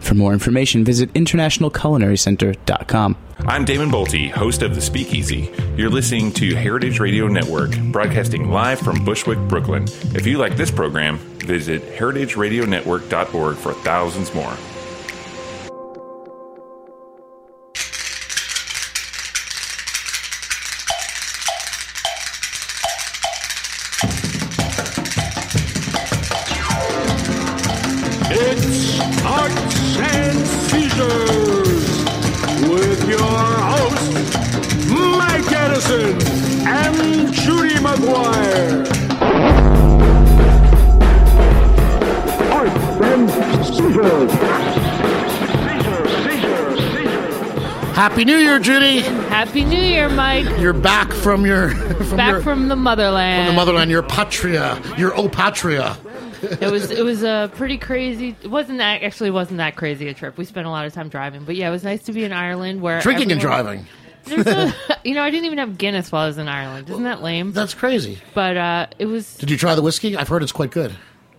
For more information, visit internationalculinarycenter.com. I'm Damon Boelte, host of The Speakeasy. You're listening to Heritage Radio Network, broadcasting live from Bushwick, Brooklyn. If you like this program, visit heritageradionetwork.org for thousands more. Happy New Year, Judy. Happy New Year, Mike. You're back from your from Back your, from the motherland. from the motherland, your patria, your O patria. It was it was a pretty crazy. It wasn't that actually wasn't that crazy a trip. We spent a lot of time driving, but yeah, it was nice to be in Ireland where Drinking and driving. A, you know, I didn't even have Guinness while I was in Ireland. Isn't that lame? That's crazy. But uh, it was. Did you try the whiskey? I've heard it's quite good.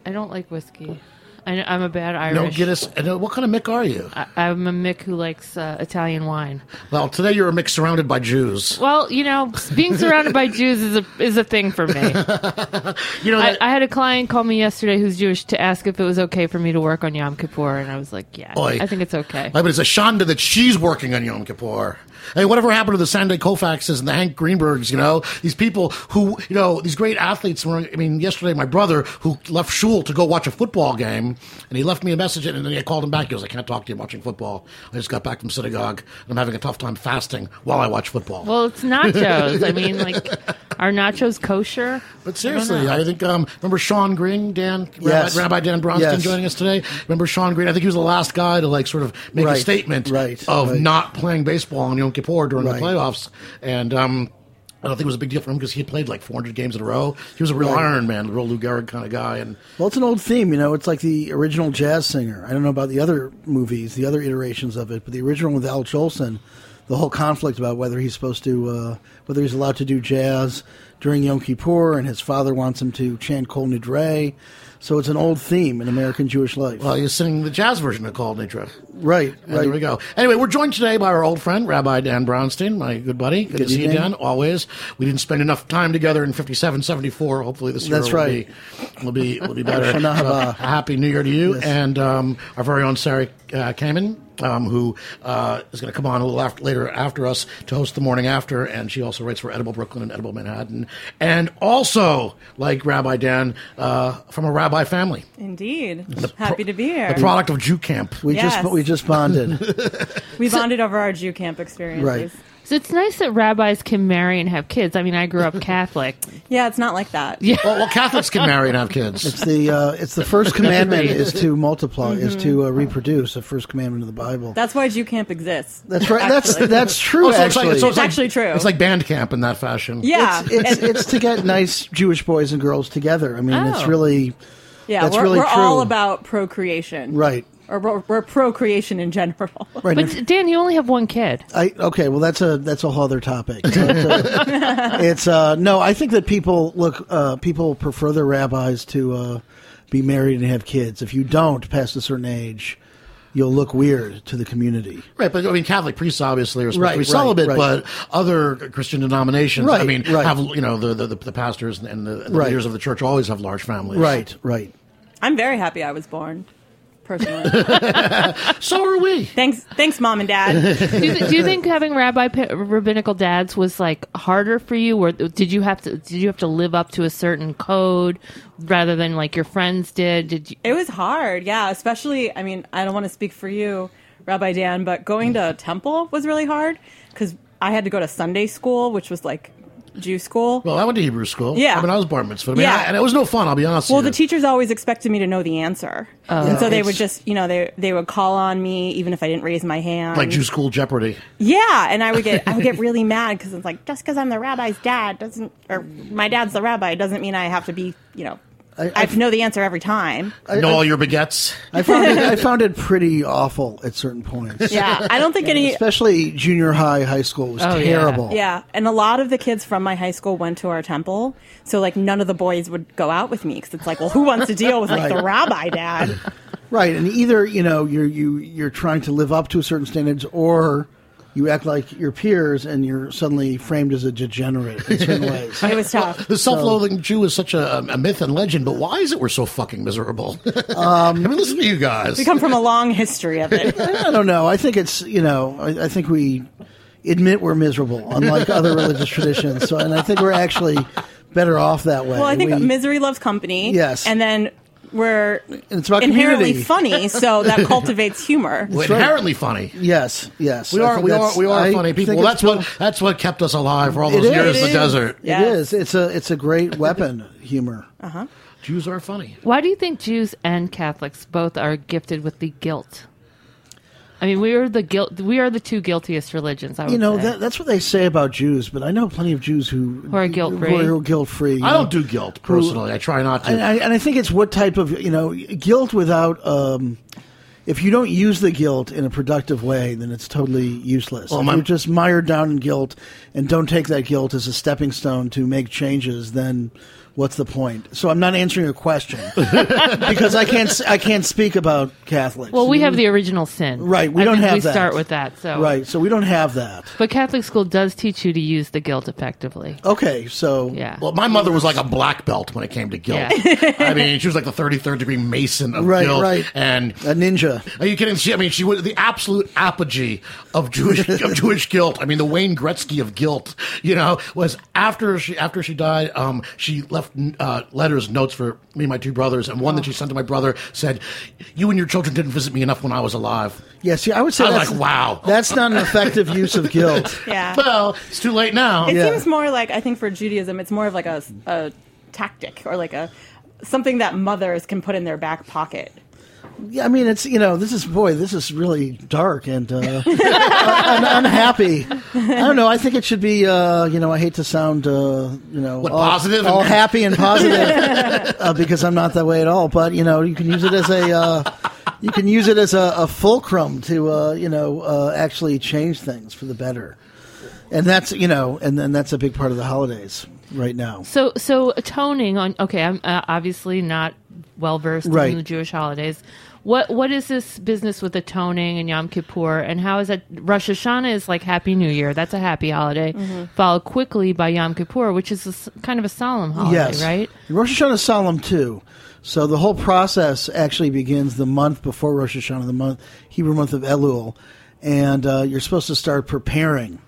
I don't like whiskey. I, I'm a bad Irish. No Irish. Guinness. and, uh, What kind of Mick are you? I, I'm a Mick who likes uh, Italian wine. Well, today you're a Mick surrounded by Jews. Well, you know, being surrounded by Jews is a is a thing for me. You know, I, that, I had a client call me yesterday who's Jewish to ask if it was okay for me to work on Yom Kippur, and I was like, "Yeah, Oi. I think it's okay." I mean, it's a shanda that she's working on Yom Kippur. Hey, whatever happened to the Sandy Koufaxes and the Hank Greenbergs? You know, these people who, you know, these great athletes. Were, I mean, yesterday my brother who left shul to go watch a football game, and he left me a message, and then I called him back. He goes, "I can't talk to you. I'm watching football. I just got back from synagogue, and I'm having a tough time fasting while I watch football." Well, it's nachos. I mean, like, are nachos kosher? But seriously, I, think um, remember Shawn Green, Dan, Yes. Rabbi, Rabbi Dan Bronstein Yes. joining us today. Remember Shawn Green? I think he was the last guy to like sort of make a statement Right. of Right. not playing baseball on Yom Kippur during Right. the playoffs, and um, I don't think it was a big deal for him because he had played like 400 games in a row. He was a real Right. Iron Man, a real Lou Gehrig kind of guy, and Well, it's an old theme, you know. It's like the original jazz singer. I don't know about the other movies, the other iterations of it, but the original with Al Jolson, the whole conflict about whether he's supposed to, uh, whether he's allowed to do jazz during Yom Kippur, and his father wants him to chant Kol Nidre. So it's an old theme in American Jewish life. well, was singing the jazz version of Kol Nidre. right, And right. there we go. Anyway, we're joined today by our old friend, Rabbi Dan Bronstein, my good buddy. Good, Good to see you. Dan, always. We didn't spend enough time together in 57, 74. Hopefully this year That's will, right. be, will be will be better. So, happy New Year to you. Yes. And um, our very own Sari uh, Kamin, um, who uh, is going to come on a little after, later after us to host the morning after. And she also writes for Edible Brooklyn and Edible Manhattan. And also, like Rabbi Dan, uh, from a rabbi family. Indeed. Happy to be here. The product of Jew camp. we Yes. just we just bonded. we bonded over our Jew camp experiences. Right. So it's nice that rabbis can marry and have kids. I mean, I grew up Catholic. Yeah, it's not like that. Yeah. Well, well, Catholics can marry and have kids. It's the uh, it's the first commandment is to multiply, is to uh, reproduce. The first commandment of the Bible. That's why Jew camp exists. That's right. That's Actually. that's true. Oh, so it's actually, like, so it's like- actually true. It's like band camp in that fashion. yeah. it's, and- it's to get nice Jewish boys and girls together. I mean, it's Oh. really yeah, that's we're, really we're all about procreation. right. Or we're, we're procreation in general. Right. But Dan, you only have one kid. I okay. Well, that's a that's a whole other topic. But, uh, it's uh, no. I think that people look. Uh, people prefer their rabbis to uh, be married and have kids. If you don't past a certain age, you'll look weird to the community. Right, but I mean, Catholic priests obviously are supposed Right, to be celibate, right. but other Christian denominations, I mean, right. have you know the the, the pastors and the, the Right. leaders of the church always have large families. Right. Right. I'm very happy I was born, personally. So are we. thanks, thanks, mom and dad. Do you, do you think having rabbi pa- rabbinical dads was like harder for you, or did you have to did you have to live up to a certain code rather than like your friends did? Did you? It was hard, yeah. Especially, I mean, I don't want to speak for you, Rabbi Dan, but going to temple was really hard because I had to go to Sunday school, which was like Jew school. Well, I went to Hebrew school. Yeah. I mean, I was bar mitzvah. I mean, Yeah. I- and it was no fun. I'll be honest. Well, with the you. teachers always expected me to know the answer, oh. and so they would just, you know, they they would call on me even if I didn't raise my hand. like Jew school Jeopardy. Yeah, and I would get I would get really mad because it's like just because I'm the rabbi's dad doesn't, or my dad's the rabbi doesn't mean I have to be, you know, I, I- have to know the answer every time. I, know all your begets. I found it, I found it pretty awful at certain points. Yeah, I don't think any. Especially junior high, high school was Oh, terrible. Yeah, and a lot of the kids from my high school went to our temple, so like none of the boys would go out with me because it's like, well, who wants to deal with like the rabbi dad? Right, and either you know you're you you're trying to live up to a certain standards, or you act like your peers, and you're suddenly framed as a degenerate in certain ways. It was tough. The self-loathing Jew is such a, a myth and legend, but why is it we're so fucking miserable? Um, I mean, listen to you guys. We come from a long history of it. I don't know. I think it's you know I, I think we admit we're miserable, unlike other religious traditions. So, and I think we're actually better off that way. Well, I think We- misery loves company. Yes. and then we're it's about inherently community. funny, so that cultivates humor. We're right. inherently funny. Yes, yes. We I are, think we are, that's- we are I funny people. think Well, it's that's what that's what kept us alive for all It those years is. in the desert. It Yes. is. It's a it's a great weapon. Humor. Uh-huh. Jews are funny. Why do you think Jews and Catholics both are gifted with the guilt? I mean, we are the guilt. We are the two guiltiest religions. I would You know say. that, that's what they say about Jews, but I know plenty of Jews who Who are guilt-free. Who are guilt-free. I don't do guilt personally. I try not to. And I, and I think it's what type of you know guilt without. Um, if you don't use the guilt in a productive way, then it's totally useless. Well, if my- you're just mired down in guilt and don't take that guilt as a stepping stone to make changes, then what's the point? So I'm not answering your question because I can't s- I can't speak about Catholics. well, we have the original sin, Right, we I don't think have we that. start with that. So right, so we don't have that. But Catholic school does teach you to use the guilt effectively. Okay, so Yeah. well, my mother was like a black belt when it came to guilt. Yeah. I mean, she was like the 33rd degree Mason of Right, guilt. right. And a ninja. Are you kidding? She, I mean, she was the absolute apogee of Jewish of Jewish guilt. I mean, the Wayne Gretzky of guilt. You know, was after she after she died, um, she left uh, letters, notes for me and my two brothers, and one that she sent to my brother said, "You and your children didn't visit me enough when I was alive." Yeah, see, I would say I was that's, like, wow. that's not an effective use of guilt. Yeah. Well, it's too late now. It Yeah. seems more like I think for Judaism, it's more of like a, a tactic or like a something that mothers can put in their back pocket. Yeah, I mean, it's you know, this is boy, this is really dark and uh, un- unhappy. I don't know. I think it should be. Uh, you know, I hate to sound uh, you know What, all, positive all and- happy and positive uh, because I'm not that way at all. But you know, you can use it as a. Uh, you can use it as a, a fulcrum to, uh, you know, uh, actually change things for the better, and that's you know, and then that's a big part of the holidays right now. So, so atoning on. Okay, I'm uh, obviously not well versed Right. in the Jewish holidays. What what is this business with atoning and Yom Kippur, and how is that? Rosh Hashanah is like Happy New Year. That's a happy holiday, followed quickly by Yom Kippur, which is a kind of a solemn holiday, yes. right? Rosh Hashanah is solemn too. So the whole process actually begins the month before Rosh Hashanah, the month Hebrew month of Elul, and uh, you're supposed to start preparing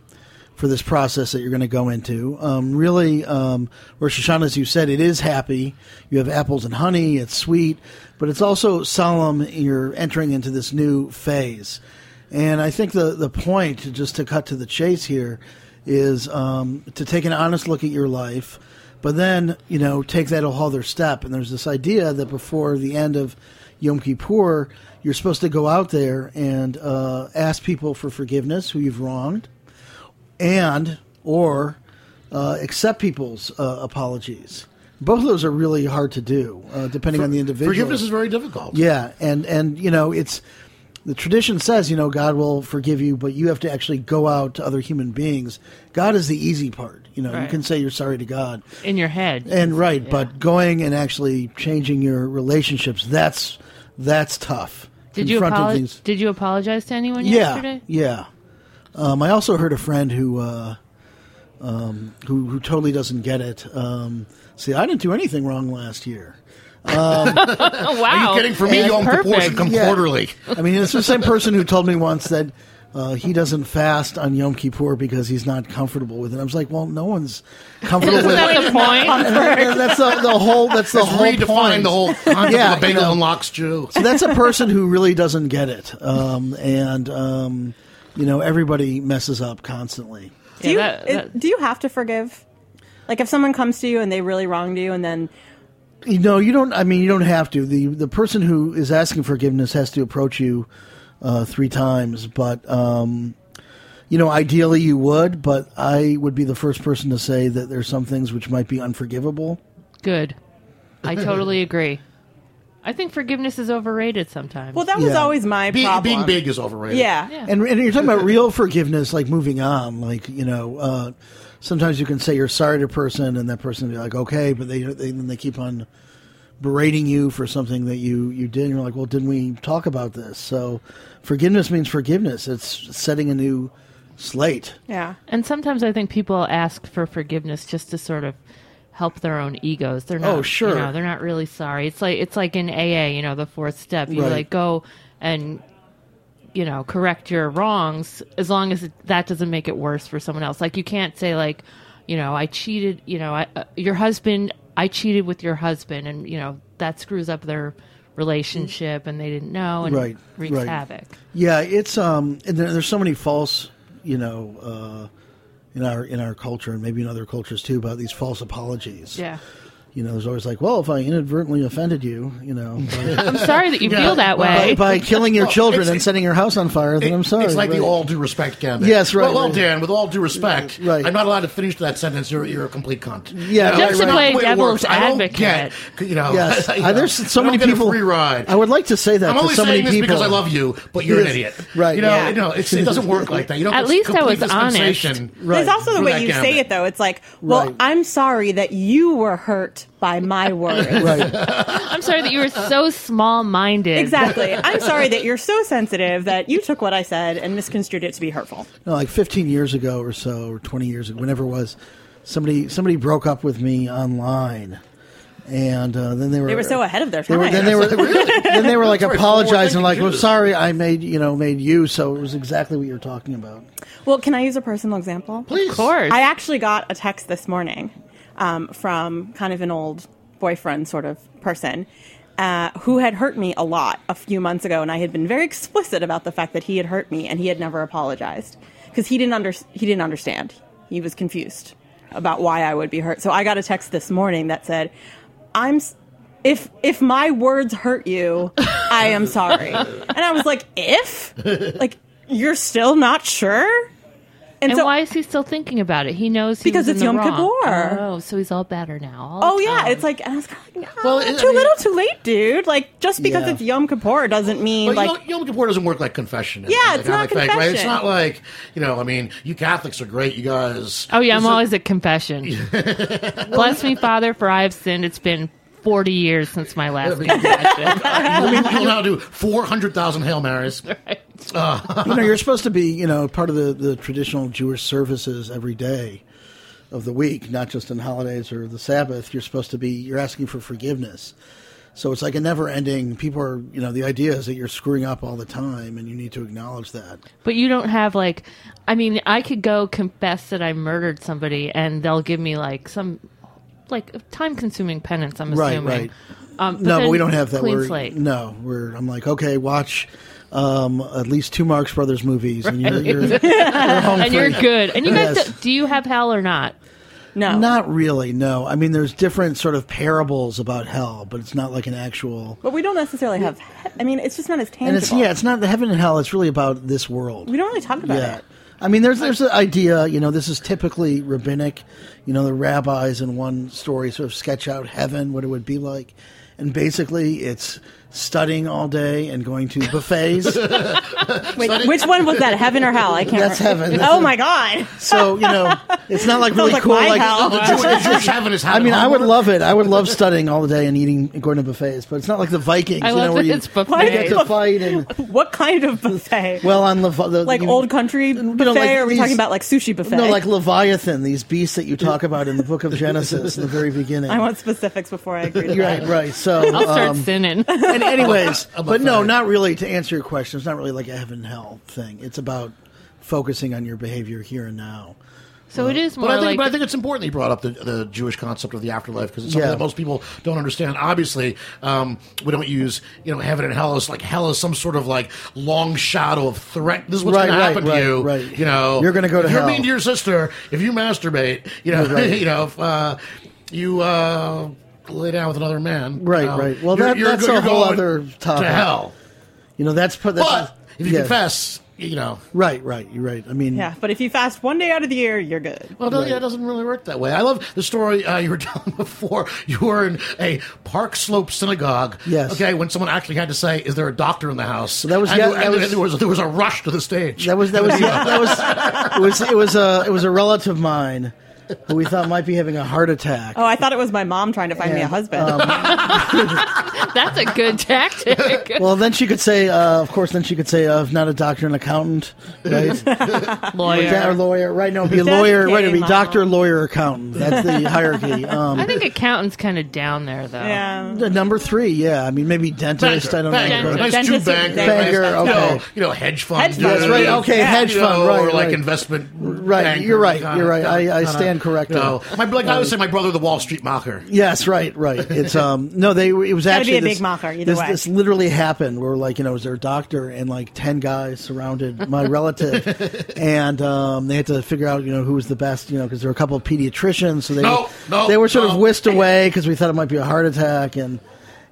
for this process that you're going to go into. Um, really, um, Rosh Hashanah, as you said, it is happy. You have apples and honey. It's sweet, but it's also solemn. You're entering into this new phase, and I think the the point, just to cut to the chase here, is um, to take an honest look at your life, but then you know take that a whole other step. And there's this idea that before the end of Yom Kippur, you're supposed to go out there and uh, ask people for forgiveness who you've wronged and or uh, accept people's uh, apologies Both of those are really hard to do, uh, depending on the individual. Forgiveness is very difficult. Yeah, and and you know it's the tradition says you know God will forgive you, but you have to actually go out to other human beings. God is the easy part. You know, you can say you're sorry to God, in your head. and right, but going and actually changing your relationships that's that's tough. did you Confronting apologize? things- Did you apologize to anyone yeah, yesterday? yeah. Um, I also heard a friend who uh, um, who who totally doesn't get it. Um, see, I didn't do anything wrong last year. Oh wow! Are you kidding? For me, That's Yom Kippur should come Yeah. quarterly. I mean, it's the same person who told me once that uh, he doesn't fast on Yom Kippur because he's not comfortable with it. I was like, well, no one's comfortable with That's it. the point. And that's the, the whole. That's the Let's whole redefine point. the whole concept Yeah, of a you bagel know. unlocks Jew. So that's a person who really doesn't get it, um, and um, you know everybody messes up constantly. Do Yeah, you that- it- do you have to forgive? Like if someone comes to you and they really wronged you, and then You know, you don't. I mean, you don't have to. the The person who is asking forgiveness has to approach you uh, three times, but um, you know, ideally you would. But I would be the first person to say that there's some things which might be unforgivable. Good. I totally agree. I think forgiveness is overrated sometimes. well, that was Yeah. always my Be, problem. being big is overrated. yeah. Yeah. And, and you're talking about real forgiveness, like moving on. Like you know, uh, sometimes you can say you're sorry to a person, and that person will be like, okay, but they, they then they keep on berating you for something that you you did. And you're like, well, didn't we talk about this? So forgiveness means forgiveness. It's setting a new slate. Yeah. And sometimes I think people ask for forgiveness just to sort of help their own egos. They're not. Oh, sure. You know, they're not really sorry. It's like it's like in AA. You know, the fourth step. You Right. like go and you know correct your wrongs as long as it, that doesn't make it worse for someone else. Like you can't say like, you know, I cheated. You know, I, uh, your husband. I cheated with your husband, and you know that screws up their relationship, and they didn't know, and Right, wreaks right. havoc. Yeah, it's um, and there, there's so many false, you know, uh, in our in our culture and maybe in other cultures too about these false apologies. Yeah. You know, there's always like, well, if I inadvertently offended you, you know, by, I'm sorry that you feel that way. by killing your Well, children and setting your house on fire, then I'm sorry. It's like right. the all due respect gambit. Yes, right, Well, well right. Dan, with all due respect, Right. I'm not allowed to finish that sentence. You're, you're a complete cunt. Yeah, Just to it's not play the way it devil's works. I don't advocate. get, you know, Yes, you know, there's so many people. free ride. I would like to say that I'm to only so many saying this people because I love you, but you're Yes, an idiot. right, You know, yeah. you know it's, it doesn't work like that. You don't At least I was honest. dispensation. There's also the way you say it, though. It's like, well, I'm sorry that you were hurt by my words. Right. I'm sorry that you were so small minded. Exactly. I'm sorry that you're so sensitive that you took what I said and misconstrued it to be hurtful. No, like 15 years ago or so, or 20 years ago, whenever it was, somebody somebody broke up with me online, and uh, then they were They were so ahead of their They were, time. then they were then they were like That's apologizing, like, forward-thinking "Well, sorry, I made you know made you." So it was exactly what you're talking about. Well, can I use a personal example? Please. Of course. I actually got a text this morning um, from kind of an old boyfriend sort of person uh, who had hurt me a lot a few months ago, and I had been very explicit about the fact that he had hurt me, and he had never apologized because he didn't under he didn't understand. He was confused about why I would be hurt. So I got a text this morning that said, "I'm." s- If if my words hurt you, I am sorry. And I was like, if like you're still not sure, and so why is he still thinking about it? He knows he Because was in it's the Yom wrong. Kippur. Oh, so he's all better now. all Oh yeah, time. it's like and I was kind of like, no, Well, it- I too mean- little, too late, dude. Like just because Yeah. it's Yom Kippur doesn't mean But like Yom, Yom Kippur doesn't work like confession. Yeah, it's that not kind of thing, right? It's not like you know. I mean, you Catholics are great. You guys. Oh yeah, I'm This always at confession. Bless me, Father, for I have sinned. It's been 40 years since my last confession. I mean, you'll now do four hundred thousand hail marys. you know, you're supposed to be, you know, part of the, the traditional Jewish services every day of the week, not just on holidays or the Sabbath. You're supposed to be, you're asking for forgiveness. So it's like a never ending, people are, you know, the idea is that you're screwing up all the time and you need to acknowledge that. But you don't have like, I mean, I could go confess that I murdered somebody, and they'll give me like some, like time-consuming penance. I'm assuming. right. Um, no, but we don't have that. Clean we're, slate. No, we're, I'm like, okay, watch um, at least two Marx Brothers movies and you're, you're, you're home and you're good. And you guys, Yes. do, do you have hell or not? no. Not really, no. I mean, there's different sort of parables about hell, but it's not like an actual. but we don't necessarily have. I mean, it's just not as tangible. And it's yeah, it's not the heaven and hell. It's really about this world. we don't really talk about yeah. it. I mean, there's there's an idea. You know, this is typically rabbinic. You know, the rabbis in one story sort of sketch out heaven, what it would be like, and basically it's studying all day and going to buffets. Wait, which one was that? Heaven or hell? I can't. That's remember. heaven. That's oh a- my god! so you know, it's not like Sounds really like cool. my Like hell. The Jew- Jewish heaven is I mean, I would love it. I would love studying all day and eating and going to buffets, but it's not like the Vikings. I you love know, where that you it's you get to fight and What kind of buffet? well on the, the like you- old country buffet, know, like or are we these- talking about like sushi buffet? No, like Leviathan, these beasts that you talk about in the Book of Genesis in the very beginning. I want specifics before I agree to right, that. right. So, I'll start um, sinning. And anyways, but no, not really. To answer your question, it's not really like a heaven hell thing. It's about focusing on your behavior here and now. So it is more But I, think, like but I think it's important that you brought up the, the Jewish concept of the afterlife because it's something Yeah. that most people don't understand. Obviously, um, we don't use you know heaven and hell as like hell is some sort of like long shadow of threat. This is what's Right, going to happen right, to you. right. You know, You're gonna go to if You're hell. mean to your sister if you masturbate. You know, Right. you know if uh, you. Uh, Lay down with another man, Right, you know, right. Well, you're- that- you're that's go- a you're whole other topic. To hell, You know, that's put. That's, but if you yeah. confess, you know, right, right. You're right. I mean, Yeah, but if you fast one day out of the year, you're good. Well, Right. yeah, it doesn't really work that way. I love the story uh, you were telling before. You were in a Park Slope synagogue. Yes. Okay, when someone actually had to say, "Is there a doctor in the house?" that was- and, yeah, and that there- was- there was there was a rush to the stage. That was that was yeah, that was it was it was a it was a relative of mine who we thought might be having a heart attack. Oh, I thought it was my mom trying to find me a husband. um, that's a good tactic. Well, then she could say, uh, of course, then she could say, uh, not a doctor, an accountant, right? Lawyer. or lawyer, right? No, it'd be a Just lawyer, right? It'd be kidding, doctor, lawyer, accountant. That's the hierarchy. Um, I think accountant's kind of down there though. yeah. the number three, yeah. I mean, maybe dentist. I don't banker, know. nice Dentist- two banker, banker, nice, okay. you, know, you know, hedge fund, Hedge fund. That's right. Okay, Yeah. hedge you fund, know, right? or like right. investment. Right, banker, you're right, you're right. I- I stand corrected. You know, my like I would say, my brother, the Wall Street macher. Yes, right, right. It's um no, they it was actually be a this, big macher either this, way. this literally happened. Where like you know, was there a doctor and like ten guys surrounded my relative, and um, they had to figure out you know who was the best you know because there were a couple of pediatricians, so they No, no, they were sort of whisked away because we thought it might be a heart attack and.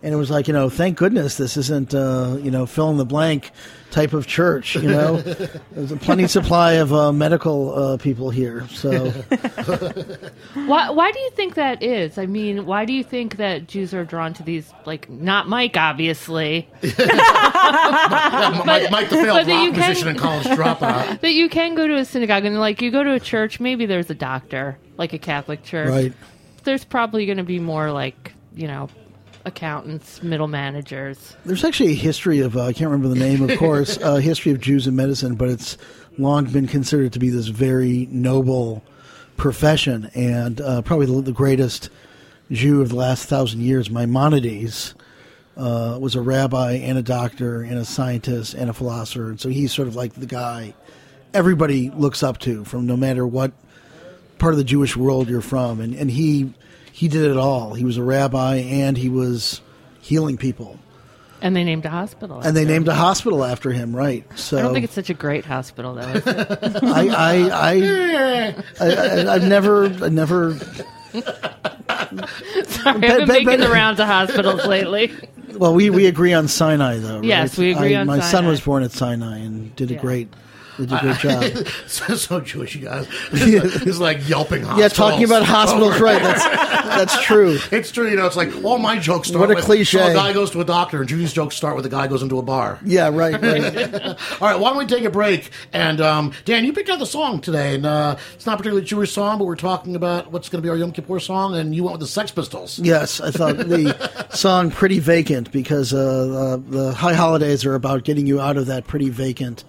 And it was like, you know, thank goodness this isn't, uh, you know, fill in the blank type of church. You know, there's a plenty supply of uh, medical uh, people here. So Why, why do you think that is? I mean, why do you think that Jews are drawn to these? Like, not Mike, obviously. Yeah, Mike, Mike the but failed that rock you can- musician and college dropout. That you can go to a synagogue and, like, you go to a church, maybe there's a doctor, like a Catholic church. right. There's probably going to be more, like, you know, accountants, middle managers. There's actually a history of, uh, I can't remember the name, of course, a history of Jews in medicine, but it's long been considered to be this very noble profession. And uh, probably the, the greatest Jew of the last thousand years, Maimonides, uh, was a rabbi and a doctor and a scientist and a philosopher. And so he's sort of like the guy everybody looks up to from no matter what part of the Jewish world you're from. And, and he, he did it all. He was a rabbi and he was healing people. And they named a hospital. And they him. named a hospital after him, right? So I don't think it's such a great hospital, though. I, I, I, I, I've never, I never. Sorry, I've been making the rounds of hospitals lately. Well, we, we agree on Sinai, though. Yes, we agree on My son was born at Sinai and did a Yeah. Did a great job. so, so Jewish, you guys. It's like yelping hospitals. yeah, talking about hospitals, right? That's that's true. It's true, you know. It's like all my jokes start. What a with, cliche. So a guy goes to a doctor, and Judy's jokes start with a guy goes into a bar. Yeah, right, right. All right, why don't we take a break? And um, Dan, you picked out the song today, and uh, it's not particularly a Jewish song, but we're talking about what's going to be our Yom Kippur song, and you went with the Sex Pistols. Yes, I thought the song "Pretty Vacant" because uh, uh, the high holidays are about getting you out of that pretty vacant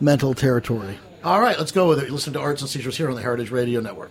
mental territory. All right, let's go with it. You listen to Arts and Seizures here on the Heritage Radio Network.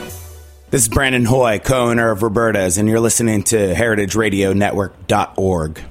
This is Brandon Hoy, co-owner of Roberta's, and you're listening to HeritageRadioNetwork.org.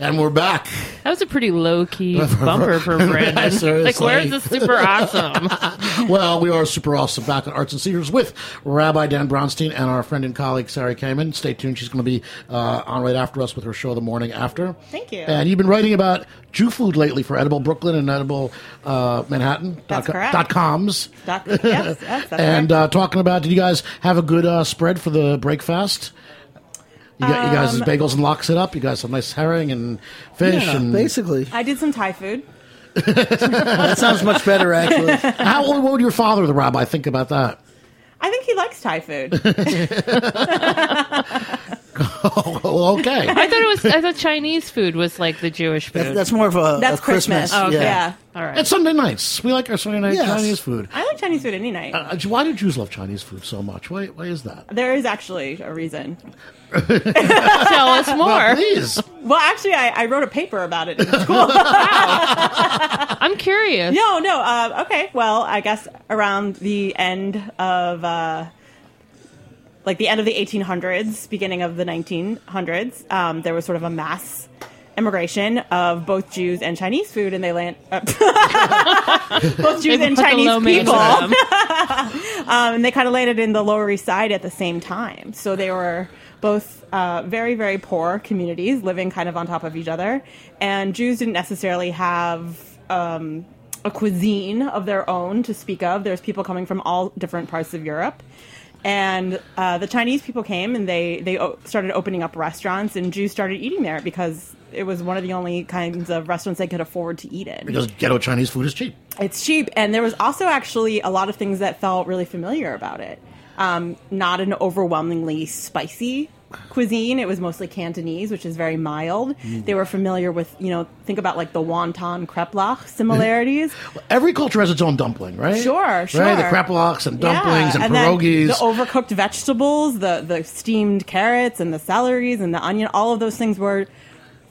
And we're back. That was a pretty low key bumper for Brandon. Seriously. like, where's the super awesome? well, we are super awesome back at Arts and Seizures with Rabbi Dan Bronstein and our friend and colleague Sari Kamin. Stay tuned; she's going to be uh, on right after us with her show the morning after. Thank you. And you've been writing about Jew food lately for Edible Brooklyn and Edible uh, Manhattan. That's dot, co- correct. dot coms. Doc- yes, yes, that's and uh, talking about, did you guys have a good uh, spread for the break fast? You, got, you guys' Um, bagels and lox it up. You guys have nice herring and fish Yeah, and basically. I did some Thai food. That sounds much better, actually. How what would your father, the rabbi, think about that? I think he likes Thai food. Oh, okay. I thought it was. I thought Chinese food was like the Jewish food. That's, that's more of a, That's a Christmas. Christmas. Oh, okay. yeah. Yeah. All right. It's Sunday nights. We like our Sunday night Yes. Chinese food. I like Chinese food any night. Uh, why do Jews love Chinese food so much? Why, why is that? there is actually a reason. Tell us more. Well, please. Well, actually, I, I wrote a paper about it in school. I'm curious. no, no. Uh, okay. Well, I guess around the end of, uh, like the end of the 1800s, beginning of the 1900s, um, there was sort of a mass immigration of both Jews and Chinese food, and they land uh, both Jews and Chinese people. um, and they kind of landed in the Lower East Side at the same time. So they were both uh, very, very poor communities living kind of on top of each other. And Jews didn't necessarily have um, a cuisine of their own to speak of. There's people coming from all different parts of Europe. And uh, the Chinese people came and they, they o- started opening up restaurants, and Jews started eating there because it was one of the only kinds of restaurants they could afford to eat in. Because ghetto Chinese food is cheap. it's cheap. And there was also actually a lot of things that felt really familiar about it. Um, not an overwhelmingly spicy cuisine it was mostly cantonese which is very mild Mm. they were familiar with you know think about like the wonton kreplach similarities Every culture has its own dumpling, right? Sure, sure. Right, the kreplachs and dumplings Yeah, and, then pierogies. the overcooked vegetables the, the steamed carrots and the celeries and the onion all of those things were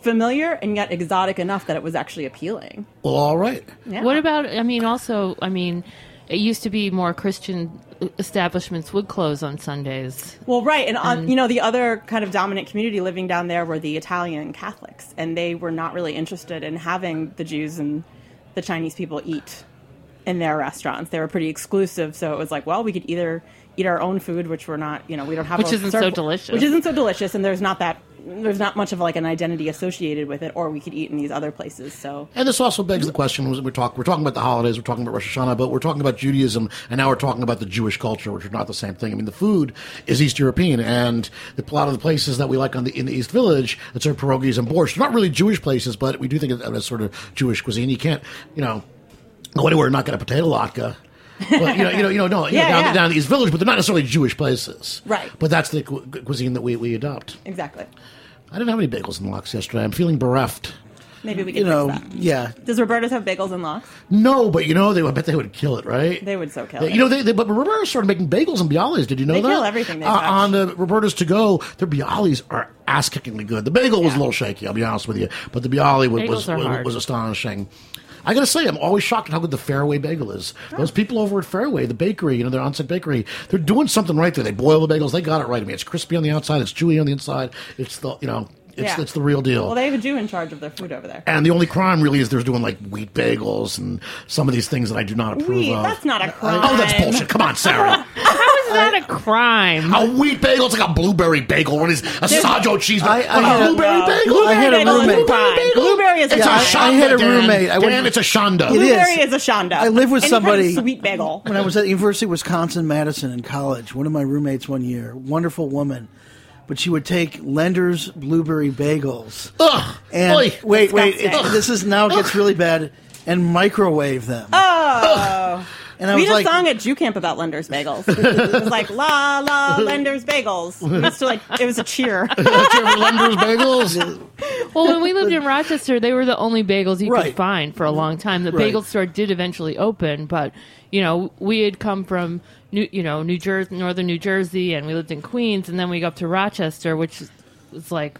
familiar and yet exotic enough that it was actually appealing well, all right. yeah. What about? I mean, also, I mean, it used to be more Christian establishments would close on Sundays. Well, right, and on, you know the other kind of dominant community living down there were the Italian Catholics, and they were not really interested in having the Jews and the Chinese people eat in their restaurants. They were pretty exclusive, so it was like, well, we could either eat our own food, which we're not, you know, we don't have, Which isn't so delicious. which isn't so delicious, and there's not that there's not much of like an identity associated with it, or we could eat in these other places. So And this also begs the question: we're talking we're talking about the holidays, we're talking about Rosh Hashanah, but we're talking about Judaism, and now we're talking about the Jewish culture, which are not the same thing. I mean, the food is East European, and the, a lot of the places that we like on the in the East Village that serve pierogies and borscht, not really Jewish places, but we do think of it as sort of Jewish cuisine. You can't, you know, go anywhere and not get a potato latke. But you know, you know, you know, no, you Yeah, know, down, yeah. down the East Village, but they're not necessarily Jewish places, Right. But that's the cu- cuisine that we, we adopt. exactly, I didn't have any bagels and lox yesterday. I'm feeling bereft. maybe we could You know, fix that. yeah. Does Roberta's have bagels and lox? No, but you know, they I bet they would kill it, right? They would so kill Yeah, it. You know, they, they but Roberta started making bagels and bialys. Did you know They that? kill everything they uh, touch. on the Roberta's to go. Their bialys are ass kickingly good. The bagel was a little shaky. I'll be honest with you, but the bialy was Bagels was, are was, hard. was astonishing. I gotta say, I'm always shocked at how good the Fairway bagel is. Those people over at Fairway, the bakery, you know, their on-site bakery, they're doing something right there. They boil the bagels. They got it right. I mean, it's crispy on the outside, it's chewy on the inside. It's the, you know, it's Yeah. it's the real deal. Well, they have a Jew in charge of their food over there. And the only crime really is they're doing like wheat bagels and some of these things that I do not approve Wheat, of. that's not a crime. Oh, that's bullshit. Come on, Sari. How is that a crime? a wheat bagel, it's like a blueberry bagel. What is a sajo cheese? I- I on a a- blueberry No. bagel? I had a Bagel is roommate. crime. Blueberry is a It's Yeah, a I- crime. I had a Dan. roommate. I Dan, went- it's a shonda. It is. Blueberry is a shonda. I live with Any kind of somebody- sweet bagel. When I was at the University of Wisconsin Madison in college, one of my roommates one year, wonderful woman, but she would take Lender's blueberry bagels Ugh. and Oy. wait, wait, Disgusting. it, this is now it gets really bad and microwave them. Oh, And I we was had like, a song at Jew Camp about Lender's bagels. it was like la la Lender's bagels. We used to like it was a cheer. Lender's bagels. Well, when we lived in Rochester, they were the only bagels you Right. could find for a long time. The Right. bagel store did eventually open, but you know, we had come from New, you know, New Jersey, northern New Jersey, and we lived in Queens, and then we got to Rochester, which was like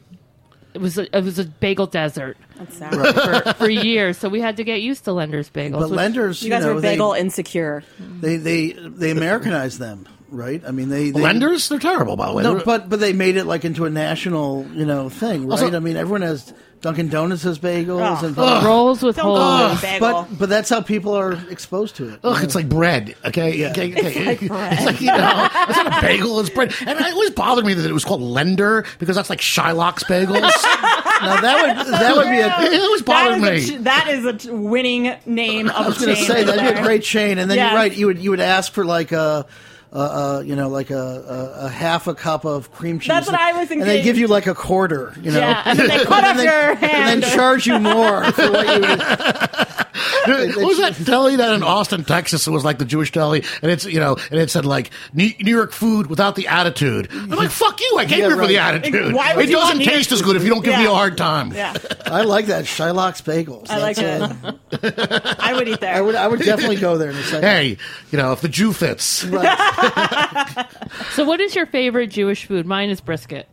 it was a, it was a bagel desert That's sad. for, for years. So we had to get used to Lender's bagels. but lenders, You guys know, were they- bagel insecure. They, they they Americanized them, right? I mean, they, they Lenders, they're terrible, by the way. No, but but they made it like into a national, you know, thing, right? Also- I mean, everyone has Dunkin' Donuts has bagels Ugh. and rolls with Don't call holes. it a bagel. but but that's how people are exposed to it. Ugh, it's like bread. Okay, okay, okay. like bread. It's like you know, it's not a bagel. It's bread. And it always bothered me that it was called Lender because that's like Shylock's bagels. now that would that would be a it always That bothered is, a, me. ch- that is a winning name of I was going to say that'd be a great chain, and then Yes. you're right. You would you would ask for like a. Uh, uh, you know, like a, a, a half a cup of cream cheese. That's what I was And they give you like a quarter, you know. Yeah, and then they cut off and then, your and then charge you more for what you. what was that deli that in Austin, Texas? It was like the Jewish deli, and it's you know, and it said like New New York food without the attitude. I'm like, fuck you! I came Yeah, here for the attitude. Why it doesn't taste as good if you don't give me a hard time. Yeah, I like that Shylock's bagels. I like it. I would eat there. I would I would definitely go there in a second. Hey, you know, if the Jew fits. So, what is your favorite Jewish food? Mine is brisket.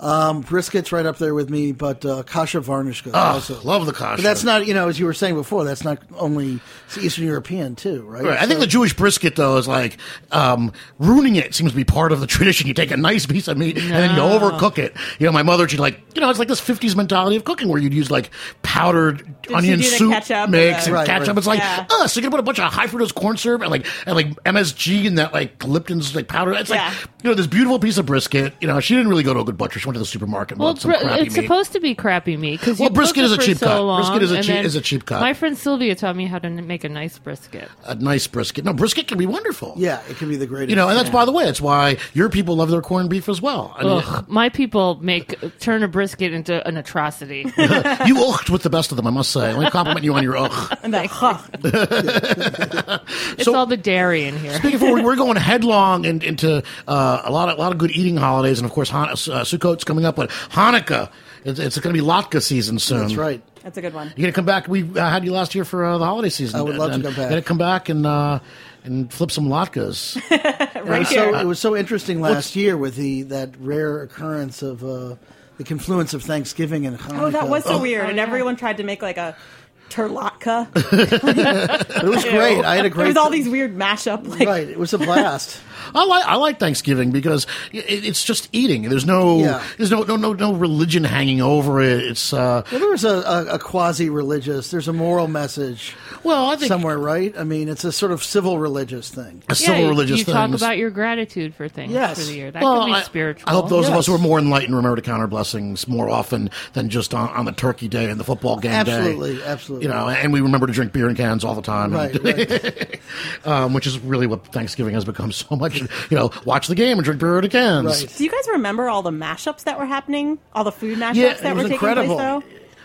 Um, brisket's right up there with me, but uh, kasha varnishka Oh, also. love the kasha. But that's not, you know, as you were saying before, that's not only it's Eastern European too, right? Right. I think the Jewish brisket, though, is like um, ruining it. Seems to be part of the tradition. You take a nice piece of meat and then you overcook it. You know, my mother, she'd like, you know, it's like this '50s mentality of cooking where you'd use like powdered she onion soup ketchup mix and and the- ketchup. Right, right. It's like, Yeah. uh, so you're gonna put a bunch of high fructose corn syrup and like and like MSG and that like Lipton's like powder. It's Yeah. like you know this beautiful piece of brisket. You know, she didn't really go to a good butcher. She went to the supermarket and Well, bought some br- crappy it's meat. supposed to be crappy meat because Well, brisket is a cheap so cut. Long, Brisket is a and cheap- is a cheap cut. My friend Sylvia taught me how to make a nice brisket. a nice brisket. No, brisket can be wonderful. yeah, it can be the greatest. You know, and that's by the way, it's why your people love their corned beef as well. I mean, Ugh, my people make turn a brisket into an atrocity. you ucht with the best of them, I must say. Let me compliment you on your ugh. And. It's So- all the dairy in here. Speaking for, we're going headlong in, into uh, a lot of a lot of good eating holidays, and of course, Han- uh, Sukkot's coming up, but Hanukkah, it's, it's going to be latke season soon. that's right. That's a good one. You're going to come back. We uh, had you last year for uh, the holiday season. I would love to come back. Going to come back and uh, and flip some latkes. It was so it was so interesting last year with the that rare occurrence of uh, the confluence of Thanksgiving and Hanukkah. Oh, that was so Oh. weird. And everyone tried to make like a turlatka. But it was great. I had a great. It was all these weird mashup. Like, right. It was a blast. I like I like Thanksgiving because it, it's just eating. There's no Yeah. there's no, no no no religion hanging over it. It's uh, Well, there was a, a, a quasi religious. There's a moral message well, I think somewhere, right? I mean, it's a sort of civil religious thing. a civil you, religious you things. talk about your gratitude for things Yes. for the year. That Well, could be I, spiritual. I hope those of us who are more enlightened remember to count our blessings more often than just on, on the turkey day and the football game day. Absolutely, absolutely. You know, and we remember to drink beer in cans all the time, Right, and- right. um, which is really what Thanksgiving has become so much. You know, watch the game and drink beer in cans. Right. do you guys remember all the mashups that were happening? All the food mashups Yeah, that were was taking incredible. place, though?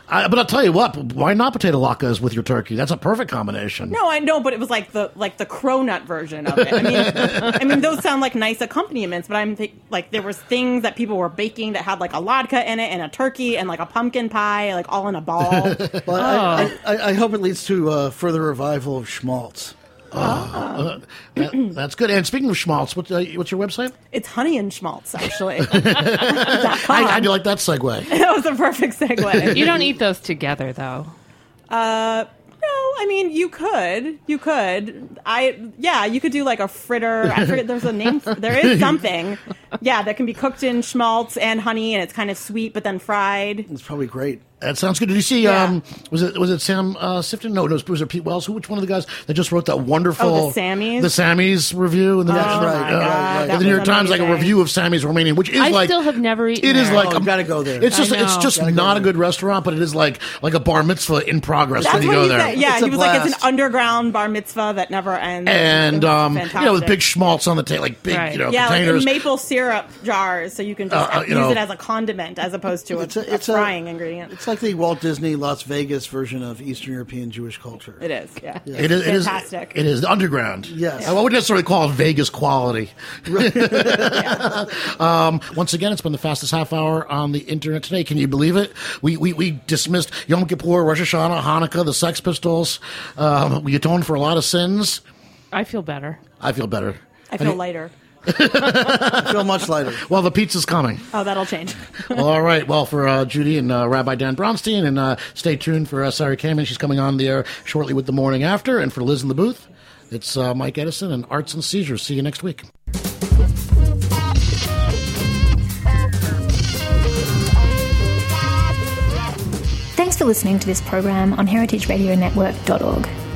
I, but I'll tell you what, why not potato latkes with your turkey? That's a perfect combination. No, I know, but it was like the like the cronut version of it. I mean, I mean, those sound like nice accompaniments, but I'm think, like there was things that people were baking that had like a latke in it and a turkey and like a pumpkin pie, like all in a ball. But I, I, I hope it leads to uh, further revival of schmaltz. Uh, that- that's good. And speaking of schmaltz, what, uh, what's your website? it's honey and schmaltz, actually. I, how do like that segue? that was a perfect segue. you don't eat those together, though. Uh, no, I mean you could, you could. I yeah, you could do like a fritter. I forget. There's a name. There is something. Yeah, that can be cooked in schmaltz and honey, and it's kind of sweet, but then fried. It's probably great. That sounds good. Did you see? Yeah. Um, was it was it Sam uh, Sifton? No, no, was it Pete Wells? Who? Which one of the guys that just wrote that wonderful Oh, the Sammys? the Sammys review? And the, That's Oh right. Uh, right. the New York Times, like a review of Sammy's Romanian, which is I like I still have never eaten. It is there. like Oh, you gotta go there. It's just it's just Gotta not a good restaurant, but it is like like a bar mitzvah in progress That's when you go there. said. Yeah, It's he was like, it's an underground bar mitzvah that never ends. And It um, you know, with big schmaltz on the table, like big, Right. you know, yeah, like containers. maple syrup jars, so you can just Uh, uh, use it as a condiment as opposed to a, It's a- a it's a- frying ingredient. It's like like the Walt Disney Las Vegas version of Eastern European Jewish culture. It is, yeah. It is, it is Fantastic. It is underground. Yes. I wouldn't necessarily call it Vegas quality. um, once again, it's been the fastest half hour on the internet today. Can you believe it? We we, we dismissed Yom Kippur, Rosh Hashanah, Hanukkah, the Sex Pistols. Um, we atoned for a lot of sins. I feel better. I feel better. I feel lighter. I feel much lighter. Well, the pizza's coming. Oh, that'll change. All right. Well, for uh, Judy and uh, Rabbi Dan Bronstein, and uh, stay tuned for uh, Sari Kamin. She's coming on the air shortly with the morning after. And for Liz in the booth, it's uh, Mike Edison and Arts and Seizures. See you next week. Thanks for listening to this program on heritageradionetwork.org.